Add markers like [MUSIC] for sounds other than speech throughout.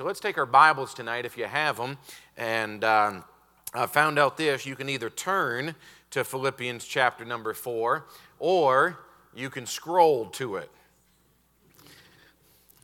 So let's take our Bibles tonight if you have them. And um, I found out this you can either turn to Philippians chapter number four or you can scroll to it.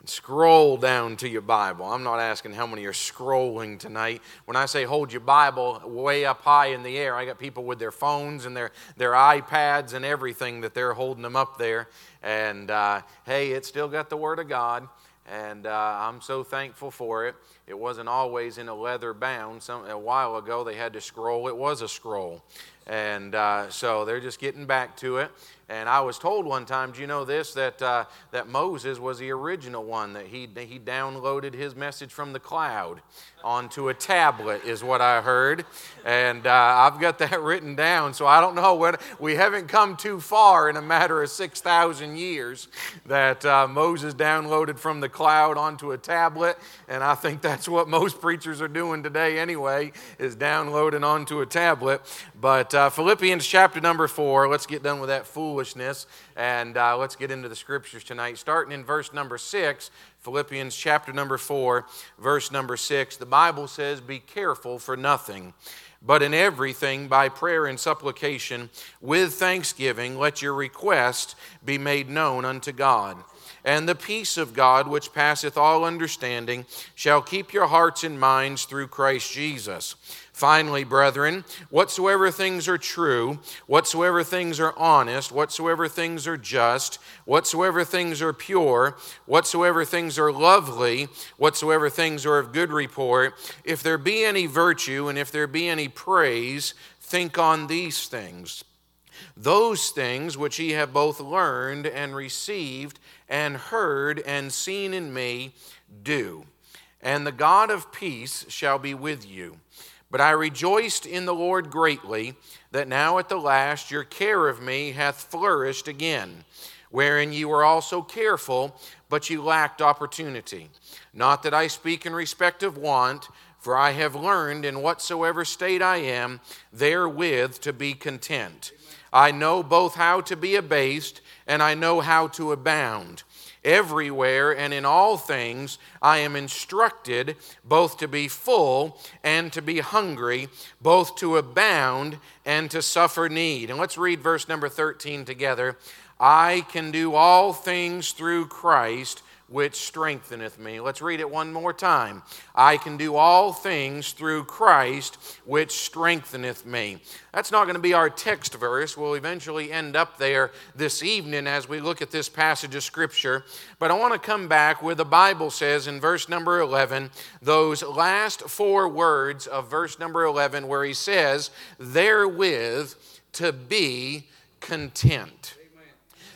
Scroll down to your Bible. I'm not asking how many are scrolling tonight. When I say hold your Bible way up high in the air, I got people with their phones and their, their iPads and everything that they're holding them up there. And uh, hey, it's still got the Word of God and uh, I'm so thankful for it. It wasn't always in a leather bound. Some, a while ago, they had to scroll. It was a scroll. And uh, so they're just getting back to it. And I was told one time, do you know this, that, uh, that Moses was the original one, that he, he downloaded his message from the cloud onto a tablet, is what I heard. And uh, I've got that [LAUGHS] written down, so I don't know what, we haven't come too far in a matter of 6,000 years that uh, Moses downloaded from the cloud onto a tablet. And I think that's what most preachers are doing today anyway, is downloading onto a tablet. But uh, Philippians chapter number four, let's get done with that fool foolishness. And uh, let's get into the scriptures tonight. Starting in verse number six, Philippians chapter number four, verse number six, the Bible says, Be careful for nothing. But in everything, by prayer and supplication, with thanksgiving, let your request be made known unto God. And the peace of God, which passeth all understanding, shall keep your hearts and minds through Christ Jesus. Finally, brethren, whatsoever things are true, whatsoever things are honest, whatsoever things are just, whatsoever things are pure, whatsoever things are lovely, whatsoever things are of good report, if there be any virtue and if there be any praise, think on these things. Those things which ye have both learned and received and heard and seen in me, do. And the God of peace shall be with you. But I rejoiced in the Lord greatly that now at the last your care of me hath flourished again, wherein ye were also careful, but ye lacked opportunity. Not that I speak in respect of want, for I have learned in whatsoever state I am, therewith to be content. I know both how to be abased, and I know how to abound. Everywhere and in all things I am instructed both to be full and to be hungry, both to abound and to suffer need. And let's read verse number 13 together. I can do all things through Christ which strengtheneth me. Let's read it one more time. I can do all things through Christ which strengtheneth me. That's not going to be our text verse. We'll eventually end up there this evening as we look at this passage of Scripture. But I want to come back where the Bible says in verse number 11, those last four words of verse number 11, where he says, therewith to be content. Amen.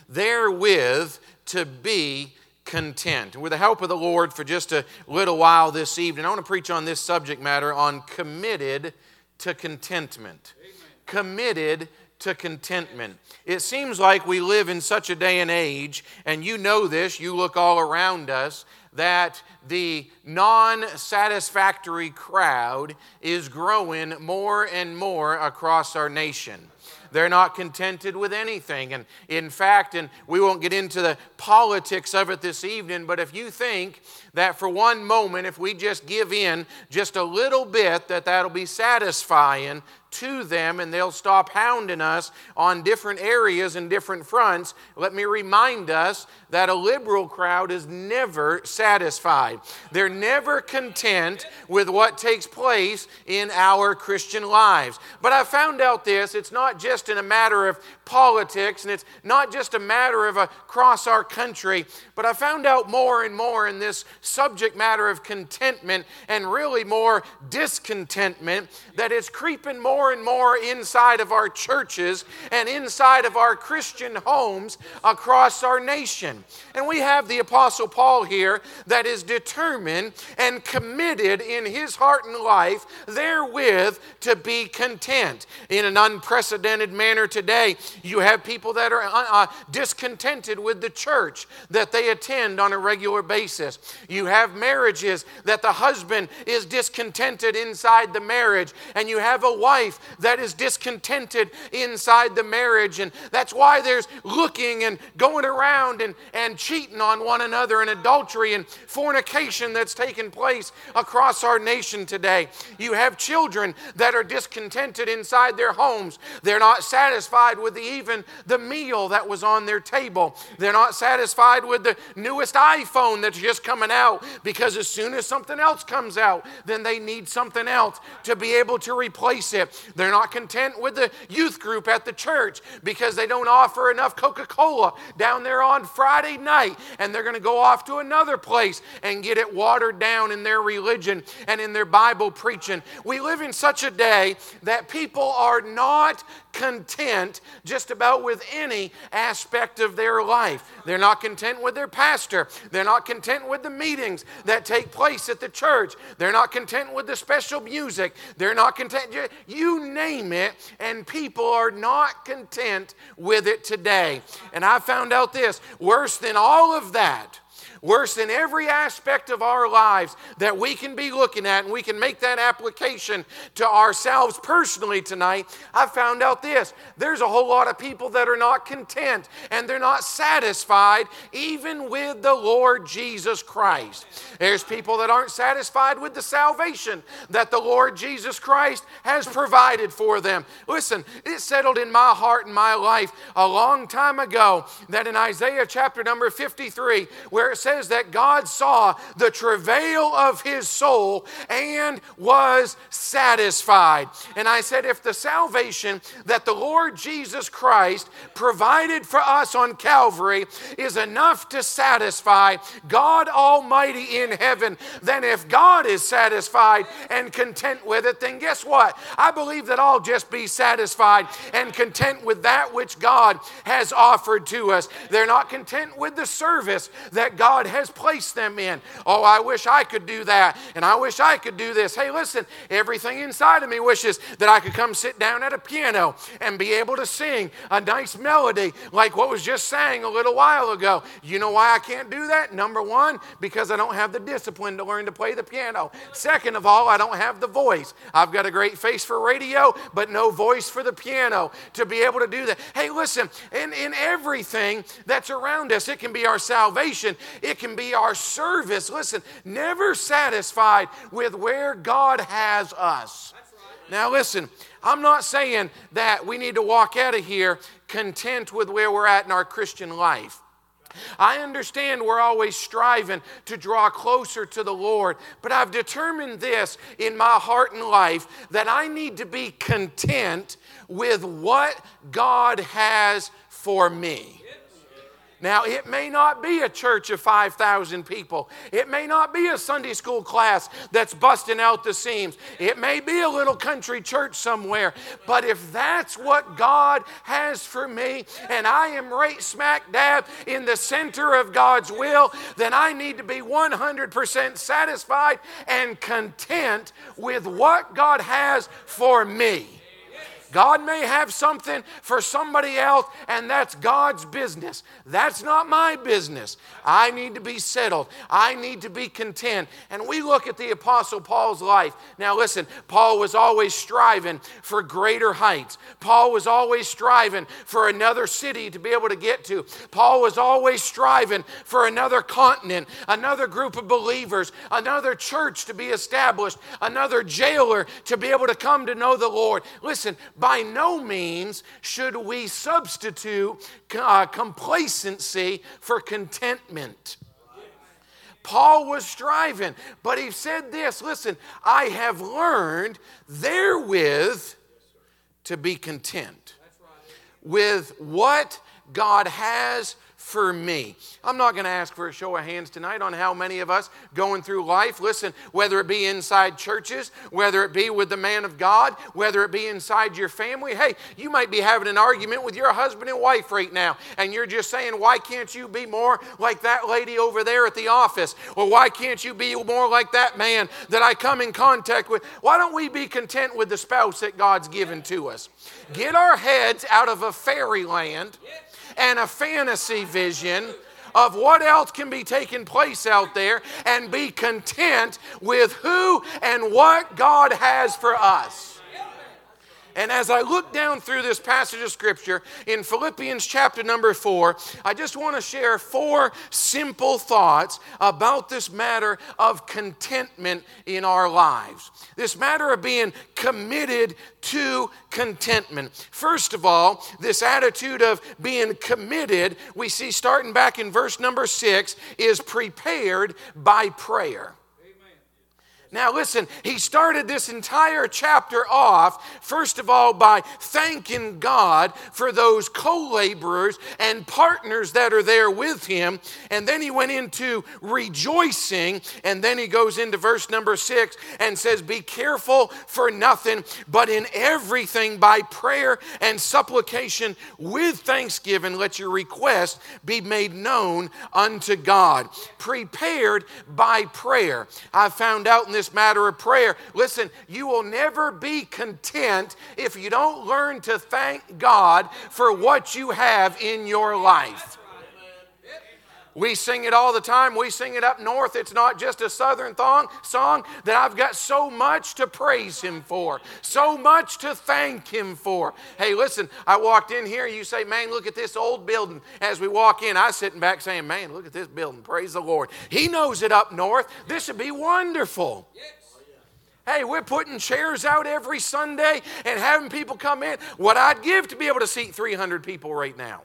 Therewith to be content. With the help of the Lord for just a little while this evening, I want to preach on this subject matter on committed to contentment. Amen. Committed to contentment. It seems like we live in such a day and age, and you know this, you look all around us, that the non satisfactory crowd is growing more and more across our nation. They're not contented with anything. And in fact, and we won't get into the politics of it this evening, but if you think that for one moment, if we just give in just a little bit, that that'll be satisfying to them and they'll stop hounding us on different areas and different fronts, let me remind us that a liberal crowd is never satisfied. They're never content with what takes place in our Christian lives. But I found out this it's not just in a matter of politics and it's not just a matter of across our country, but I found out more and more in this subject matter of contentment and really more discontentment that it's creeping more and more inside of our churches and inside of our Christian homes across our nation. And we have the Apostle Paul here that is determined and committed in his heart and life therewith to be content. In an unprecedented manner today, You have people that are uh, uh, discontented with the church that they attend on a regular basis. You have marriages that the husband is discontented inside the marriage, and you have a wife that is discontented inside the marriage. And that's why there's looking and going around and, and cheating on one another and adultery and fornication that's taking place across our nation today. You have children that are discontented inside their homes. They're not satisfied with the, even the meal that was on their table. They're not satisfied with the newest iPhone that's just coming out because as soon as something else comes out, then they need something else to be able to replace it. They're not content with the youth group at the church because they don't offer enough Coca Cola down there on Friday night and they're going to go off to another place and get it watered down in their religion and in their Bible preaching. We live in such a day that people are not content just about with any aspect of their life. They're not content with their pastor. They're not content with the meetings that take place at the church. They're not content with the special music. They're not content. You name it, and people are not content with it today. And I found out this worse than all of that worse than every aspect of our lives that we can be looking at, and we can make that application to ourselves personally tonight, I found out this there's a whole lot of people that are not content and they're not satisfied even with the Lord Jesus Christ. There's people that aren't satisfied with the salvation that the Lord Jesus Christ has provided for them. Listen, it settled in my heart and my life a long time ago that in Isaiah chapter number 53, where it says, says that God saw the travail of his soul and was satisfied. And I said, if the salvation that the Lord Jesus Christ provided for us on Calvary is enough to satisfy God Almighty in heaven, then if God is satisfied and content with it, then guess what? I believe that I'll just be satisfied and content with that which God has offered to us. They're not content with the service that God God has placed them in. Oh, I wish I could do that, and I wish I could do this. Hey, listen, everything inside of me wishes that I could come sit down at a piano and be able to sing a nice melody like what was just sang a little while ago. You know why I can't do that? Number one, because I don't have the discipline to learn to play the piano. Second of all, I don't have the voice. I've got a great face for radio, but no voice for the piano to be able to do that. Hey, listen, in, in everything that's around us, it can be our salvation, it can be our service. Listen, never satisfied with where God has us. Now, listen, I'm not saying that we need to walk out of here content with where we're at in our Christian life. I understand we're always striving to draw closer to the Lord, but I've determined this in my heart and life that I need to be content with what God has for me. Now, it may not be a church of 5,000 people. It may not be a Sunday school class that's busting out the seams. It may be a little country church somewhere. But if that's what God has for me, and I am right smack dab in the center of God's will, then I need to be 100% satisfied and content with what God has for me. God may have something for somebody else, and that's God's business. That's not my business. I need to be settled. I need to be content. And we look at the Apostle Paul's life. Now, listen, Paul was always striving for greater heights. Paul was always striving for another city to be able to get to. Paul was always striving for another continent, another group of believers, another church to be established, another jailer to be able to come to know the Lord. Listen, by no means should we substitute uh, complacency for contentment. Paul was striving, but he said this listen, I have learned therewith to be content with what God has for me. I'm not going to ask for a show of hands tonight on how many of us going through life, listen, whether it be inside churches, whether it be with the man of God, whether it be inside your family. Hey, you might be having an argument with your husband and wife right now, and you're just saying, why can't you be more like that lady over there at the office? Or why can't you be more like that man that I come in contact with? Why don't we be content with the spouse that God's given to us? Get our heads out of a fairyland and a fantasy vision of what else can be taking place out there and be content with who and what God has for us. And as I look down through this passage of scripture in Philippians chapter number four, I just want to share four simple thoughts about this matter of contentment in our lives. This matter of being committed to contentment. First of all, this attitude of being committed, we see starting back in verse number six, is prepared by prayer. Now, listen, he started this entire chapter off, first of all, by thanking God for those co laborers and partners that are there with him. And then he went into rejoicing. And then he goes into verse number six and says, Be careful for nothing, but in everything by prayer and supplication with thanksgiving, let your request be made known unto God. Prepared by prayer. I found out in this this matter of prayer. Listen, you will never be content if you don't learn to thank God for what you have in your life. We sing it all the time. We sing it up north. It's not just a southern thong, song that I've got so much to praise Him for, so much to thank Him for. Hey, listen, I walked in here. You say, man, look at this old building. As we walk in, I sitting back saying, man, look at this building. Praise the Lord. He knows it up north. This would be wonderful. Hey, we're putting chairs out every Sunday and having people come in. What I'd give to be able to seat 300 people right now.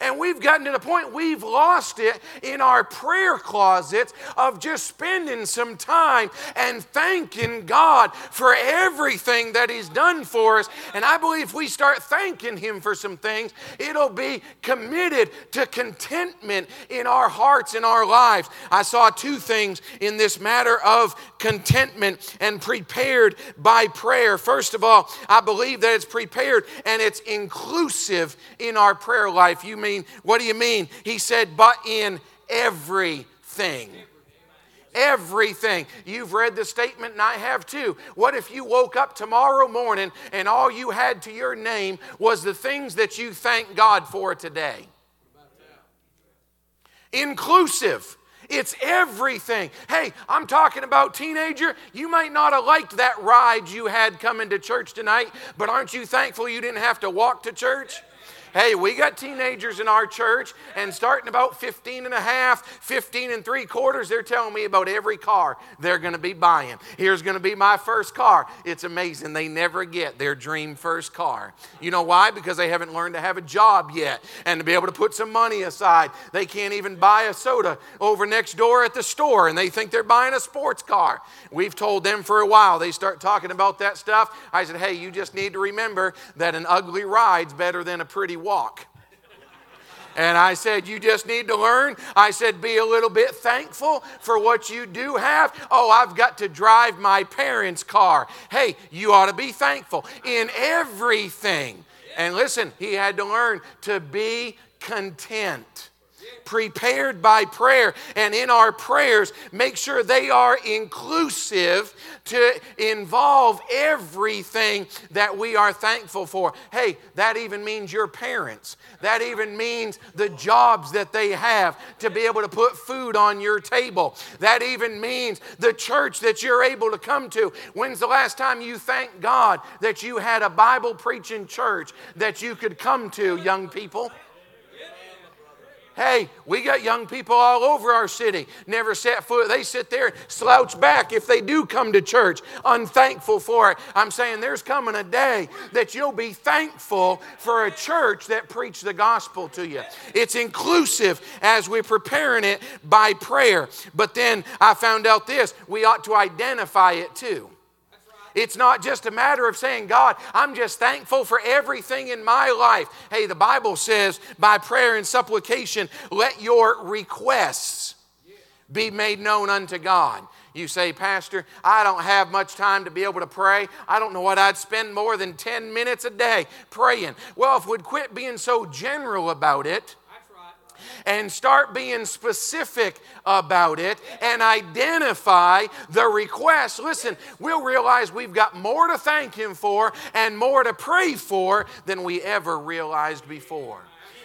And we've gotten to the point we've lost it in our prayer closets of just spending some time and thanking God for everything that He's done for us. And I believe if we start thanking Him for some things, it'll be committed to contentment in our hearts and our lives. I saw two things in this matter of contentment and prepared by prayer. First of all, I believe that it's prepared and it's inclusive in our prayer life. You may mean, what do you mean? He said, but in everything. Everything. You've read the statement, and I have too. What if you woke up tomorrow morning and all you had to your name was the things that you thank God for today? Inclusive. It's everything. Hey, I'm talking about teenager. You might not have liked that ride you had coming to church tonight, but aren't you thankful you didn't have to walk to church? Hey, we got teenagers in our church, and starting about 15 and a half, 15 and three quarters, they're telling me about every car they're going to be buying. Here's going to be my first car. It's amazing. They never get their dream first car. You know why? Because they haven't learned to have a job yet and to be able to put some money aside. They can't even buy a soda over next door at the store, and they think they're buying a sports car. We've told them for a while. They start talking about that stuff. I said, hey, you just need to remember that an ugly ride's better than a pretty walk. And I said, You just need to learn. I said, Be a little bit thankful for what you do have. Oh, I've got to drive my parents' car. Hey, you ought to be thankful in everything. And listen, he had to learn to be content prepared by prayer. And in our prayers, make sure they are inclusive to involve everything that we are thankful for. Hey, that even means your parents. That even means the jobs that they have to be able to put food on your table. That even means the church that you're able to come to. When's the last time you thanked God that you had a Bible preaching church that you could come to, young people? Hey, we got young people all over our city. Never set foot. They sit there, slouch back if they do come to church, unthankful for it. I'm saying there's coming a day that you'll be thankful for a church that preached the gospel to you. It's inclusive as we're preparing it by prayer. But then I found out this we ought to identify it too. It's not just a matter of saying, God, I'm just thankful for everything in my life. Hey, the Bible says, by prayer and supplication, let your requests be made known unto God. You say, Pastor, I don't have much time to be able to pray. I don't know what I'd spend more than 10 minutes a day praying. Well, if we'd quit being so general about it, and start being specific about it and identify the request, listen, we'll realize we've got more to thank Him for and more to pray for than we ever realized before.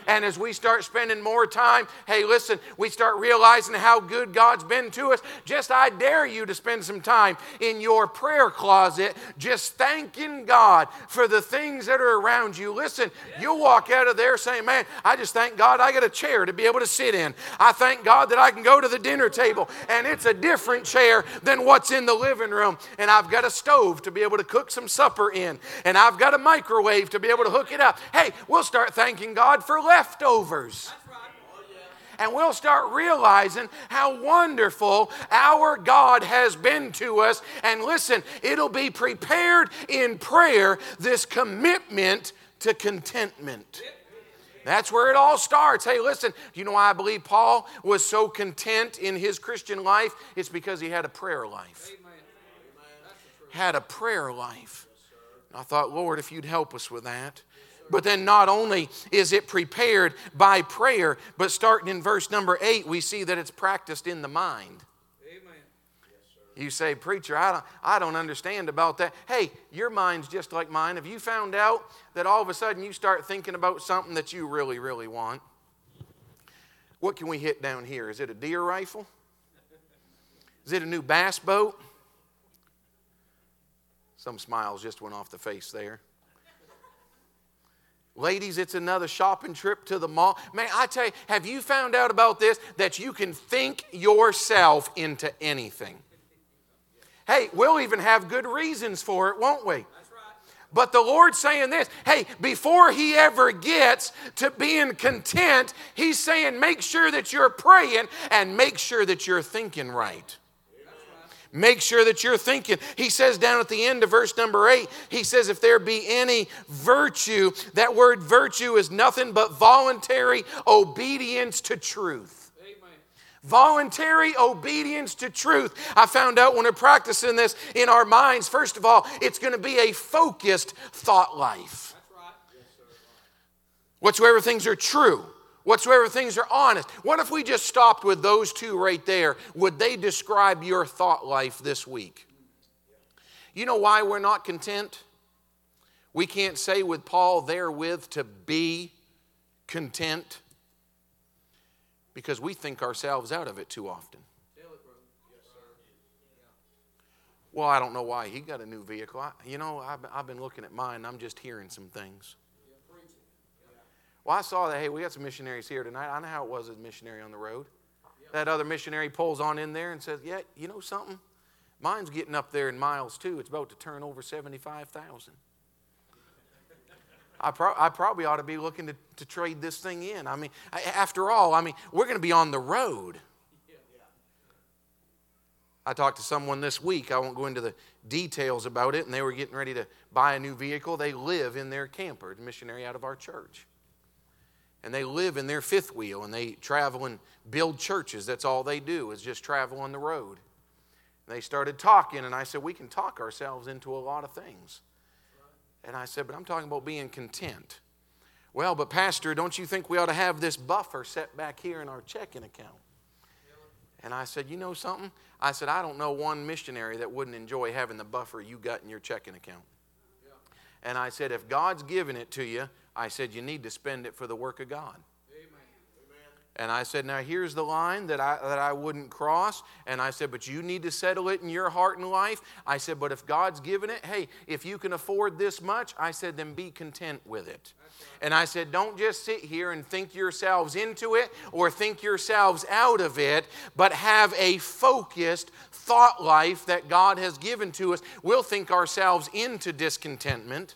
And as we start spending more time, hey, listen, we start realizing how good God's been to us. Just I dare you to spend some time in your prayer closet just thanking God for the things that are around you. Listen, you'll walk out of there saying, Man, I just thank God I got a chair to be able to sit in. I thank God that I can go to the dinner table and it's a different chair than what's in the living room. And I've got a stove to be able to cook some supper in. And I've got a microwave to be able to hook it up. Hey, we'll start thanking God for leftovers. And we'll start realizing how wonderful our God has been to us. And listen, it'll be prepared in prayer, this commitment to contentment. That's where it all starts. Hey, listen, do you know why I believe Paul was so content in his Christian life? It's because he had a prayer life. Had a prayer life. I thought, Lord, if you'd help us with that. But then not only is it prepared by prayer, but starting in verse number eight, we see that it's practiced in the mind. You say, Preacher, I don't, I don't understand about that. Hey, your mind's just like mine. Have you found out that all of a sudden you start thinking about something that you really, really want? What can we hit down here? Is it a deer rifle? Is it a new bass boat? Some smiles just went off the face there. Ladies, it's another shopping trip to the mall. Man, I tell you, have you found out about this? That you can think yourself into anything. Hey, we'll even have good reasons for it, won't we? But the Lord's saying this hey, before He ever gets to being content, He's saying make sure that you're praying and make sure that you're thinking right. Make sure that you're thinking. He says down at the end of verse number eight, he says, if there be any virtue, that word virtue is nothing but voluntary obedience to truth. Voluntary obedience to truth. I found out when we're practicing this in our minds, first of all, it's going to be a focused thought life. Right. Yes, Whatsoever things are true whatsoever things are honest. What if we just stopped with those two right there? Would they describe your thought life this week? You know why we're not content? We can't say with Paul therewith to be content because we think ourselves out of it too often. Well, I don't know why he got a new vehicle. I, you know, I've, I've been looking at mine. I'm just hearing some things. Well, I saw that, hey, we got some missionaries here tonight. I know how it was as a missionary on the road. That other missionary pulls on in there and says, yeah, you know something? Mine's getting up there in miles too. It's about to turn over 75,000. I, pro- I probably ought to be looking to, to trade this thing in. I mean, after all, I mean, we're going to be on the road. I talked to someone this week. I won't go into the details about it, and they were getting ready to buy a new vehicle. They live in their camper, the missionary out of our church and they live in their fifth wheel and they travel and build churches. That's all they do is just travel on the road. And they started talking, and I said, We can talk ourselves into a lot of things. And I said, But I'm talking about being content. Well, but Pastor, don't you think we ought to have this buffer set back here in our checking account? And I said, You know something? I said, I don't know one missionary that wouldn't enjoy having the buffer you got in your checking account. And I said, If God's given it to you, I said, You need to spend it for the work of God. And I said, Now here's the line that I, that I wouldn't cross. And I said, But you need to settle it in your heart and life. I said, But if God's given it, hey, if you can afford this much, I said, then be content with it. And I said, Don't just sit here and think yourselves into it or think yourselves out of it, but have a focused thought life that God has given to us. We'll think ourselves into discontentment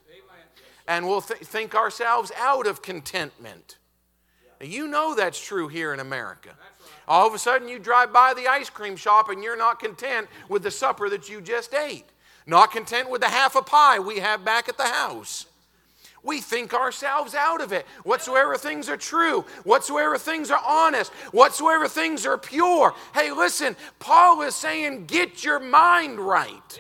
and we'll th- think ourselves out of contentment. You know that's true here in America. All of a sudden, you drive by the ice cream shop and you're not content with the supper that you just ate. Not content with the half a pie we have back at the house. We think ourselves out of it. Whatsoever things are true, whatsoever things are honest, whatsoever things are pure. Hey, listen, Paul is saying, get your mind right.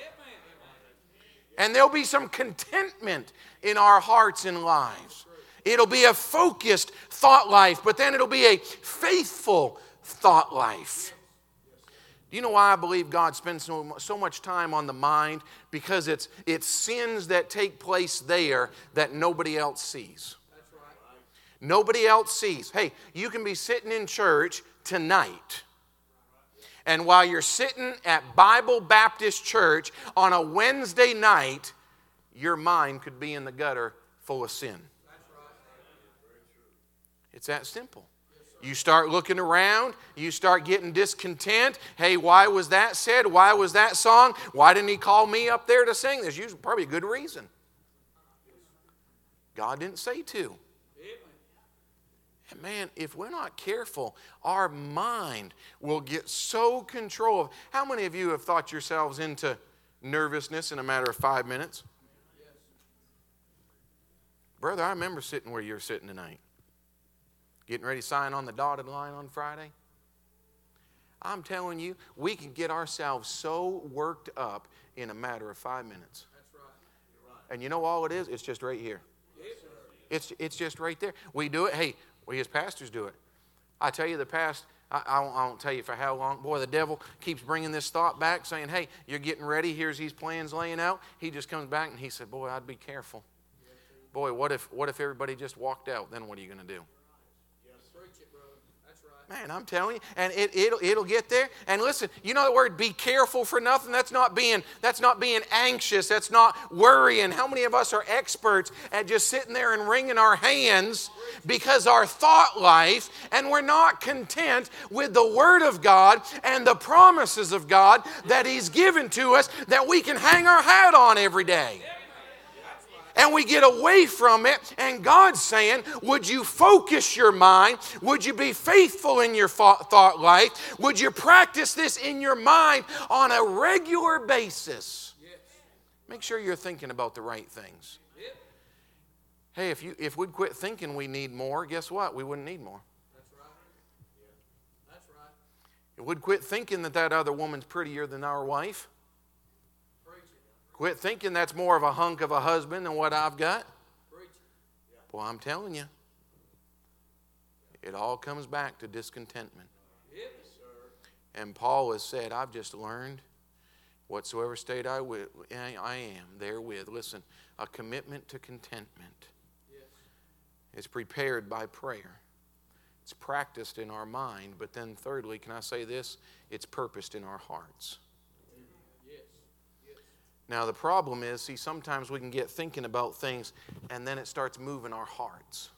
And there'll be some contentment in our hearts and lives. It'll be a focused thought life, but then it'll be a faithful thought life. Do you know why I believe God spends so, so much time on the mind? Because it's, it's sins that take place there that nobody else sees. Nobody else sees. Hey, you can be sitting in church tonight. And while you're sitting at Bible Baptist Church on a Wednesday night, your mind could be in the gutter full of sin. It's that simple. You start looking around, you start getting discontent. Hey, why was that said? Why was that song? Why didn't he call me up there to sing? There's usually probably a good reason. God didn't say to. And man, if we're not careful, our mind will get so control. How many of you have thought yourselves into nervousness in a matter of five minutes? Brother, I remember sitting where you're sitting tonight. Getting ready to sign on the dotted line on Friday? I'm telling you, we can get ourselves so worked up in a matter of five minutes. That's right. You're right. And you know all it is? It's just right here. Yes, it's, it's just right there. We do it. Hey, we as pastors do it. I tell you, the past, I, I, won't, I, won't, tell you for how long. Boy, the devil keeps bringing this thought back, saying, hey, you're getting ready. Here's these plans laying out. He just comes back and he said, boy, I'd be careful. Boy, what if, what if everybody just walked out? Then what are you going to do? Man, I'm telling you, and it, it'll, it'll get there. And listen, you know the word be careful for nothing? That's not being, that's not being anxious. That's not worrying. How many of us are experts at just sitting there and wringing our hands because our thought life, and we're not content with the Word of God and the promises of God that He's given to us that we can hang our hat on every day and we get away from it. And God's saying, Would you focus your mind? Would you be faithful in your thought life? Would you practice this in your mind on a regular basis? Make sure you're thinking about the right things. Hey, if, you, if we'd quit thinking we need more, guess what? We wouldn't need more. That's right. That's right. If we'd quit thinking that that other woman's prettier than our wife, Quit thinking that's more of a hunk of a husband than what I've got. Well, I'm telling you, it all comes back to discontentment. And Paul has said, I've just learned whatsoever state I, with, I am therewith. Listen, a commitment to contentment is prepared by prayer. It's practiced in our mind, but then thirdly, can I say this? It's purposed in our hearts. Now, the problem is, see, sometimes we can get thinking about things and then it starts moving our hearts.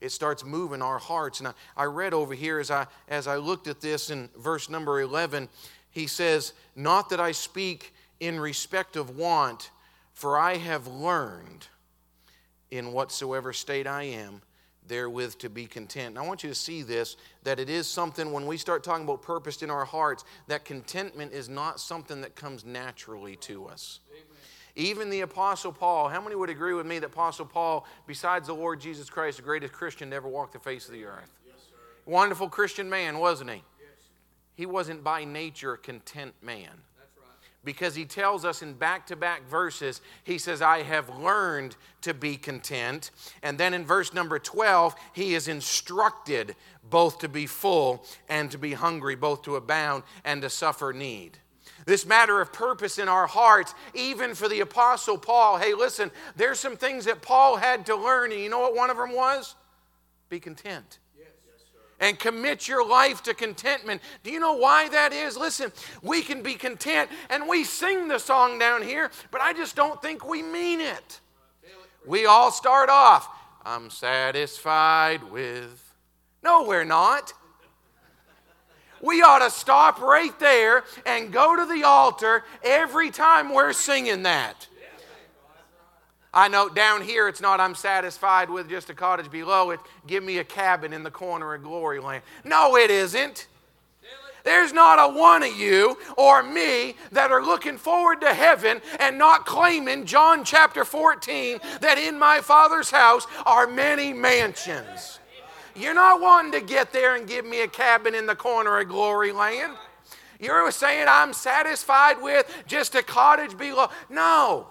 It starts moving our hearts. And I, I read over here as I, as I looked at this in verse number 11, he says, Not that I speak in respect of want, for I have learned in whatsoever state I am therewith to be content. And I want you to see this that it is something when we start talking about purpose in our hearts, that contentment is not something that comes naturally to us. Amen. Even the Apostle Paul, how many would agree with me that Apostle Paul, besides the Lord Jesus Christ, the greatest Christian to ever walk the face of the earth? Yes, Wonderful Christian man, wasn't he? Yes. He wasn't by nature a content man because he tells us in back to back verses, he says, I have learned to be content. And then in verse number 12, he is instructed both to be full and to be hungry, both to abound and to suffer need. This matter of purpose in our hearts, even for the Apostle Paul. Hey, listen, there's some things that Paul had to learn, and you know what one of them was? Be content and commit your life to contentment. Do you know why that is? Listen, we can be content and we sing the song down here, but I just don't think we mean it. We all start off, I'm satisfied with. No, we're not. We ought to stop right there and go to the altar every time we're singing that. I know down here it's not I'm satisfied with just a cottage below it. Give me a cabin in the corner of glory land. No, it isn't. There's not a one of you or me that are looking forward to heaven and not claiming John chapter 14 that in my Father's house are many mansions. You're not wanting to get there and give me a cabin in the corner of glory land. You're saying I'm satisfied with just a cottage below. No.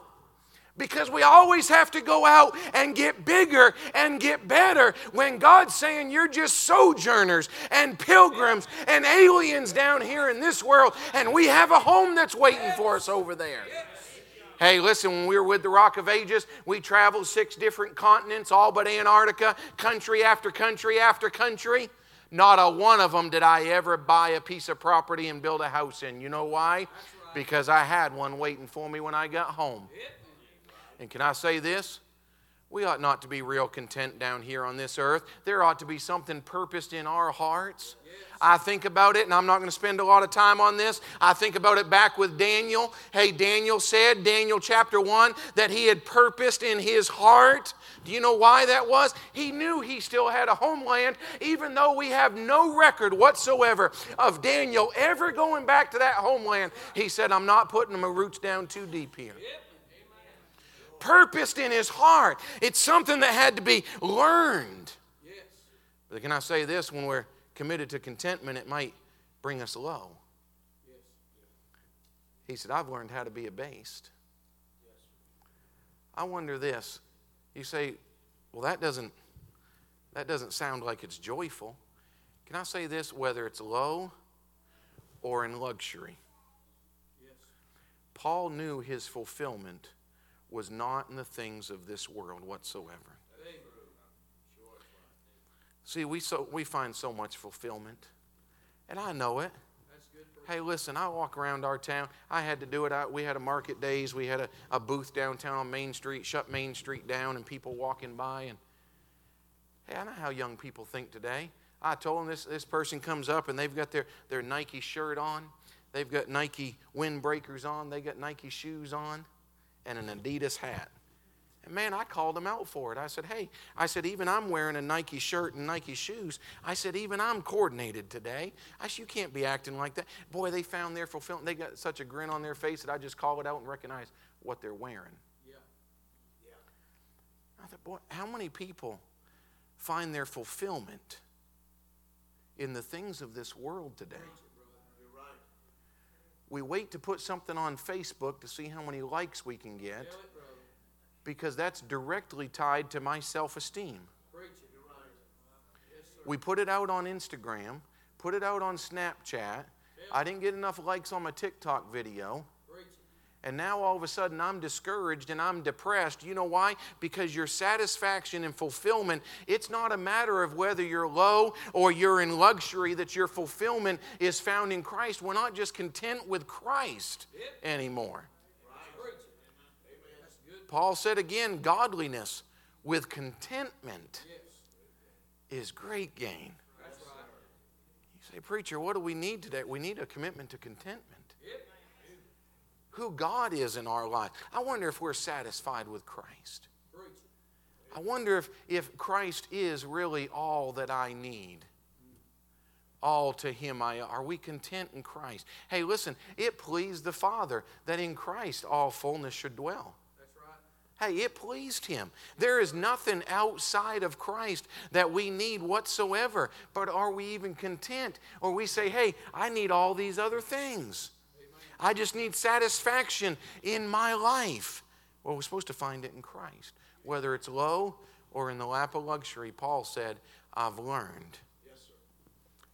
Because we always have to go out and get bigger and get better when God's saying you're just sojourners and pilgrims and aliens down here in this world, and we have a home that's waiting for us over there. Hey, listen, when we were with the Rock of Ages, we traveled six different continents, all but Antarctica, country after country after country. Not a one of them did I ever buy a piece of property and build a house in. You know why? Because I had one waiting for me when I got home. And can I say this? We ought not to be real content down here on this earth. There ought to be something purposed in our hearts. I think about it, and I'm not going to spend a lot of time on this. I think about it back with Daniel. Hey, Daniel said, Daniel chapter 1, that he had purposed in his heart. Do you know why that was? He knew he still had a homeland, even though we have no record whatsoever of Daniel ever going back to that homeland. He said, I'm not putting my roots down too deep here. Yep purposed in his heart. It's something that had to be learned. Yes. But can I say this? When we're committed to contentment, it might bring us low. Yes. He said, I've learned how to be abased. Yes. I wonder this. You say, well, that doesn't, that doesn't sound like it's joyful. Can I say this? Whether it's low or in luxury. Yes. Paul knew his fulfillment was not in the things of this world whatsoever. See, we, so, we find so much fulfillment, and I know it. Hey, listen, I walk around our town. I had to do it. I, we had a market days. We had a, a booth downtown on Main Street, shut Main Street down, and people walking by. And hey, I know how young people think today. I told them this, this person comes up and they've got their, their Nike shirt on. They've got Nike windbreakers on. They got Nike shoes on and an Adidas hat. And man, I called him out for it. I said, hey, I said, even I'm wearing a Nike shirt and Nike shoes. I said, even I'm coordinated today. I said, you can't be acting like that. Boy, they found their fulfillment. They got such a grin on their face that I just call it out and recognize what they're wearing. Yeah. Yeah. I thought, boy, how many people find their fulfillment in the things of this world today? We wait to put something on Facebook to see how many likes we can get because that's directly tied to my self esteem. We put it out on Instagram, put it out on Snapchat. I didn't get enough likes on my TikTok video. And now all of a sudden I'm discouraged and I'm depressed. You know why? Because your satisfaction and fulfillment, it's not a matter of whether you're low or you're in luxury, that your fulfillment is found in Christ. We're not just content with Christ anymore. Paul said again, godliness with contentment is great gain. You say, Preacher, what do we need today? We need a commitment to contentment who God is in our life. I wonder if we're satisfied with Christ. I wonder if, if Christ is really all that I need. All to Him I are we content in Christ? Hey, listen, it pleased the Father that in Christ all fullness should dwell. That's right. Hey, it pleased him. There is nothing outside of Christ that we need whatsoever. But are we even content? Or we say, hey, I need all these other things. I just need satisfaction in my life. Well, we're supposed to find it in Christ. Whether it's low or in the lap of luxury, Paul said, I've learned. Yes, sir.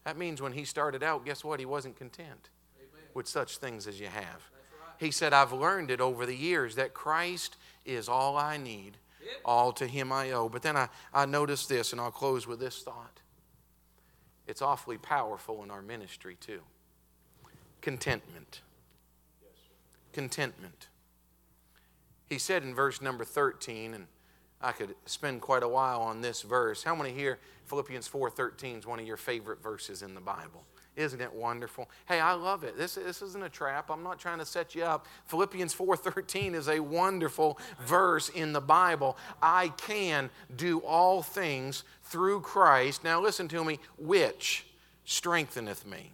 That means when he started out, guess what? He wasn't content Amen. with such things as you have. Right. He said, I've learned it over the years that Christ is all I need, yep. all to him I owe. But then I, I noticed this, and I'll close with this thought. It's awfully powerful in our ministry, too. Contentment contentment. He said in verse number 13, and I could spend quite a while on this verse. How many here Philippians 4:13 is one of your favorite verses in the Bible? Isn't it wonderful? Hey, I love it. This, this isn't a trap. I'm not trying to set you up. Philippians 4:13 is a wonderful verse in the Bible. I can do all things through Christ. Now listen to me, which strengtheneth me.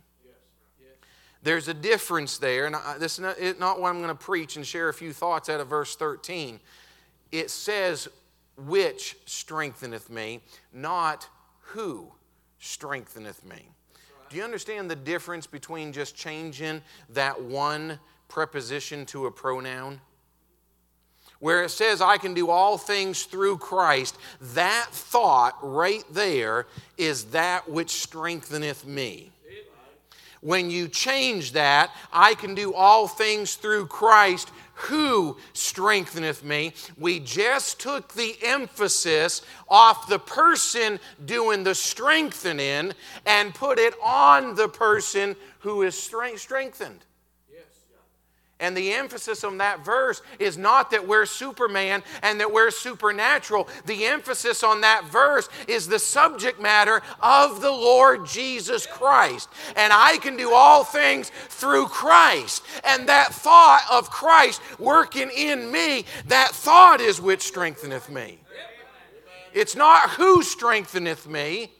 There's a difference there, and I, this is not, it, not what I'm going to preach and share a few thoughts out of verse 13. It says, which strengtheneth me, not who strengtheneth me. Do you understand the difference between just changing that one preposition to a pronoun? Where it says, I can do all things through Christ, that thought right there is that which strengtheneth me. When you change that, I can do all things through Christ who strengtheneth me. We just took the emphasis off the person doing the strengthening and put it on the person who is strengthened. And the emphasis on that verse is not that we're Superman and that we're supernatural. The emphasis on that verse is the subject matter of the Lord Jesus Christ. And I can do all things through Christ. And that thought of Christ working in me, that thought is which strengtheneth me. It's not who strengtheneth me,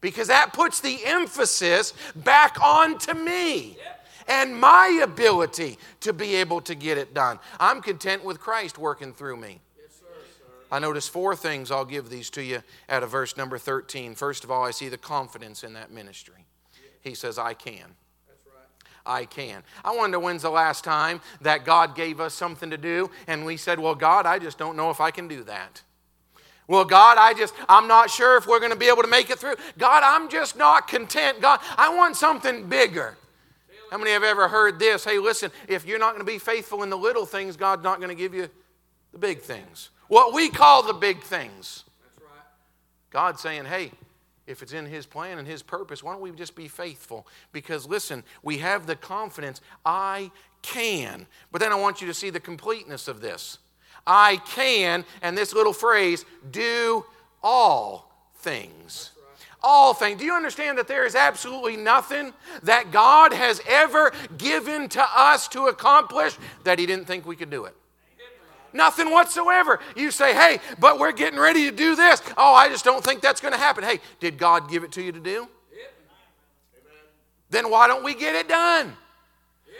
because that puts the emphasis back onto me and my ability to be able to get it done. I'm content with Christ working through me. I notice four things. I'll give these to you out of verse number 13. First of all, I see the confidence in that ministry. He says, I can. I can. I wonder when's the last time that God gave us something to do and we said, Well, God, I just don't know if I can do that. Well, God, I just, I'm not sure if we're going to be able to make it through. God, I'm just not content. God, I want something bigger. How many have ever heard this? Hey, listen, if you're not going to be faithful in the little things, God's not going to give you the big things. What we call the big things. That's right. God's saying, hey, if it's in His plan and His purpose, why don't we just be faithful? Because listen, we have the confidence, I can. But then I want you to see the completeness of this. I can, and this little phrase, do all things all things. Do you understand that there is absolutely nothing that God has ever given to us to accomplish that He didn't think we could do it? Nothing whatsoever. You say, hey, but we're getting ready to do this. Oh, I just don't think that's going to happen. Hey, did God give it to you to do? Then why don't we get it done?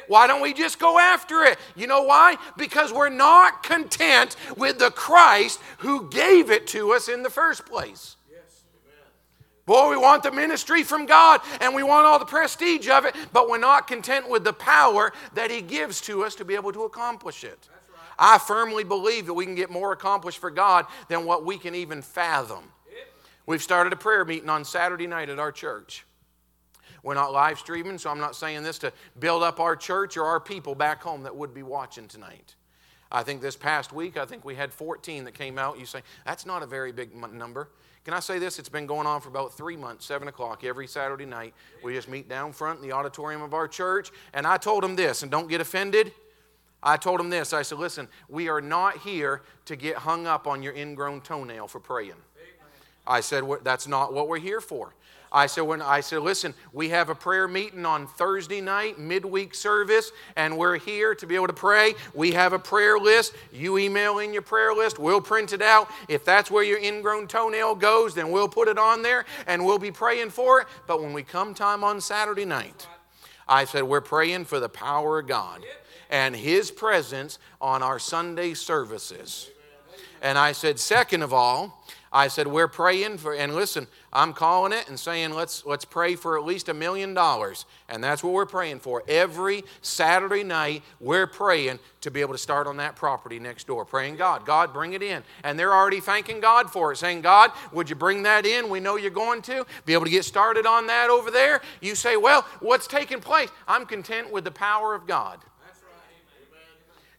Why don't we just go after it? You know why? Because we're not content with the Christ who gave it to us in the first place. Boy, we want the ministry from God and we want all the prestige of it, but we're not content with the power that He gives to us to be able to accomplish it. I firmly believe that we can get more accomplished for God than what we can even fathom. We've started a prayer meeting on Saturday night at our church. We're not live streaming, so I'm not saying this to build up our church or our people back home that would be watching tonight. I think this past week, I think we had 14 that came out. You say, that's not a very big number. Can I say this? It's been going on for about three months, 7 o'clock every Saturday night. We just meet down front in the auditorium of our church. And I told them this, and don't get offended. I told them this. I said, listen, we are not here to get hung up on your ingrown toenail for praying. I said, that's not what we're here for. I said, when I said, listen, we have a prayer meeting on Thursday night, midweek service, and we're here to be able to pray. We have a prayer list. You email in your prayer list, we'll print it out. If that's where your ingrown toenail goes, then we'll put it on there and we'll be praying for it. But when we come time on Saturday night, I said, we're praying for the power of God and His presence on our Sunday services. And I said, second of all, I said, we're praying for, and listen, I'm calling it and saying, let's, let's pray for at least a million dollars. And that's what we're praying for. Every Saturday night, we're praying to be able to start on that property next door. Praying God, God, bring it in. And they're already thanking God for it, saying, God, would you bring that in? We know you're going to. Be able to get started on that over there. You say, well, what's taking place? I'm content with the power of God.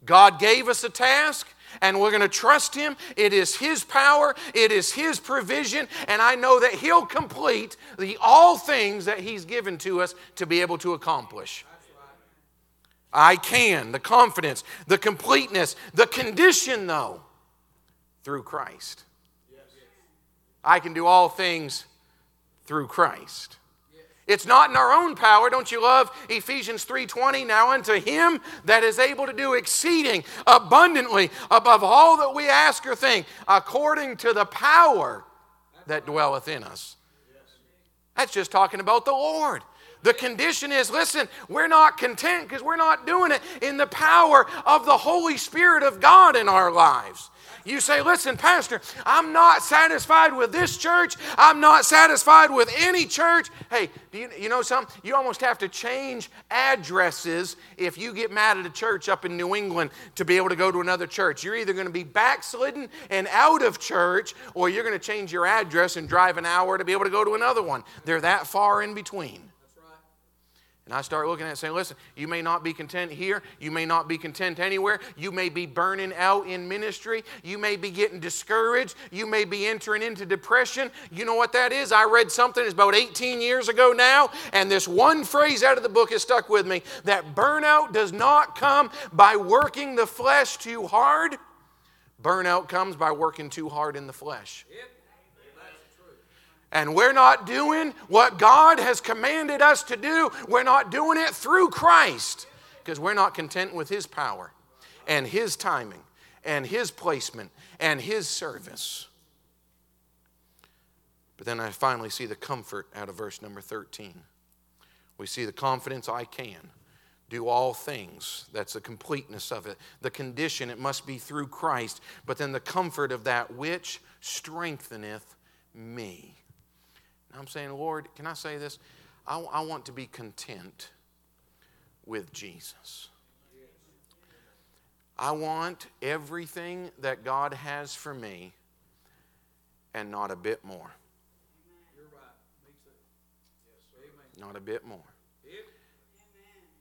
God gave us a task and we're going to trust Him. It is His power, it is His provision, and I know that He'll complete the all things that He's given to us to be able to accomplish. I can, the confidence, the completeness, the condition, though, through Christ. I can do all things through Christ. It's not in our own power. Don't you love Ephesians 3:20? Now unto him that is able to do exceeding abundantly above all that we ask or think, according to the power that dwelleth in us. That's just talking about the Lord. The condition is listen, we're not content because we're not doing it in the power of the Holy Spirit of God in our lives. You say, listen, Pastor, I'm not satisfied with this church. I'm not satisfied with any church. Hey, do you, you know something? You almost have to change addresses if you get mad at a church up in New England to be able to go to another church. You're either going to be backslidden and out of church, or you're going to change your address and drive an hour to be able to go to another one. They're that far in between. And I start looking at it saying, listen, you may not be content here. You may not be content anywhere. You may be burning out in ministry. You may be getting discouraged. You may be entering into depression. You know what that is? I read something, it's about 18 years ago now, and this one phrase out of the book has stuck with me that burnout does not come by working the flesh too hard. Burnout comes by working too hard in the flesh. Yep and we're not doing what God has commanded us to do, we're not doing it through Christ because we're not content with His power and His timing and His placement and His service. But then I finally see the comfort out of verse number 13. We see the confidence I can do all things. That's the completeness of it. The condition, it must be through Christ. But then the comfort of that which strengtheneth me. I'm saying, Lord, can I say this? I, I want to be content with Jesus. I want everything that God has for me and not a bit more. Not a bit more.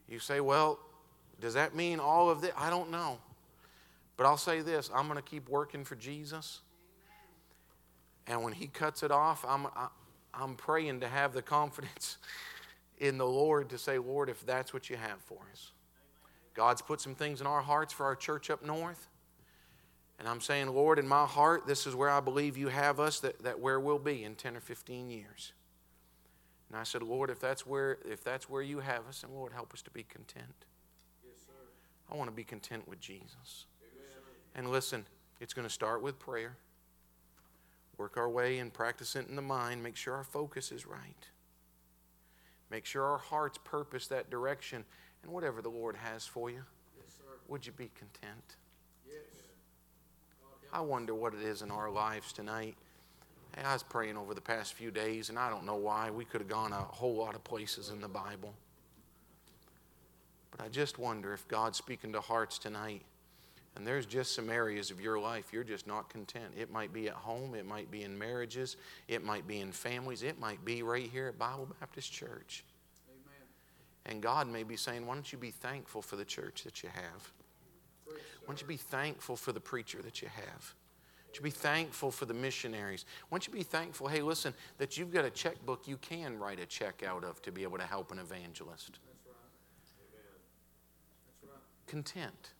You say, well, does that mean all of this? I don't know. But I'll say this I'm going to keep working for Jesus. And when He cuts it off, I'm, I'm praying to have the confidence in the Lord to say, Lord, if that's what you have for us. God's put some things in our hearts for our church up north. And I'm saying, Lord, in my heart, this is where I believe you have us, that, that where we'll be in 10 or 15 years. And I said, Lord, if that's where, if that's where you have us, and Lord, help us to be content. Yes, I want to be content with Jesus. Amen. And listen, it's going to start with prayer work our way and practice it in the mind, make sure our focus is right. Make sure our hearts purpose that direction and whatever the Lord has for you. Yes, would you be content? Yes. I wonder what it is in our lives tonight. Hey, I was praying over the past few days, and I don't know why. We could have gone a whole lot of places in the Bible. But I just wonder if God's speaking to hearts tonight and there's just some areas of your life you're just not content. It might be at home, it might be in marriages, it might be in families, it might be right here at Bible Baptist Church. Amen. And God may be saying, Why don't you be thankful for the church that you have? Why don't you be thankful for the preacher that you have? Why don't you be thankful for the missionaries? Why don't you be thankful, hey, listen, that you've got a checkbook you can write a check out of to be able to help an evangelist? That's right. Amen. That's right. Content.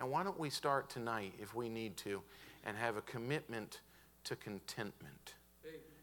And why don't we start tonight, if we need to, and have a commitment to contentment?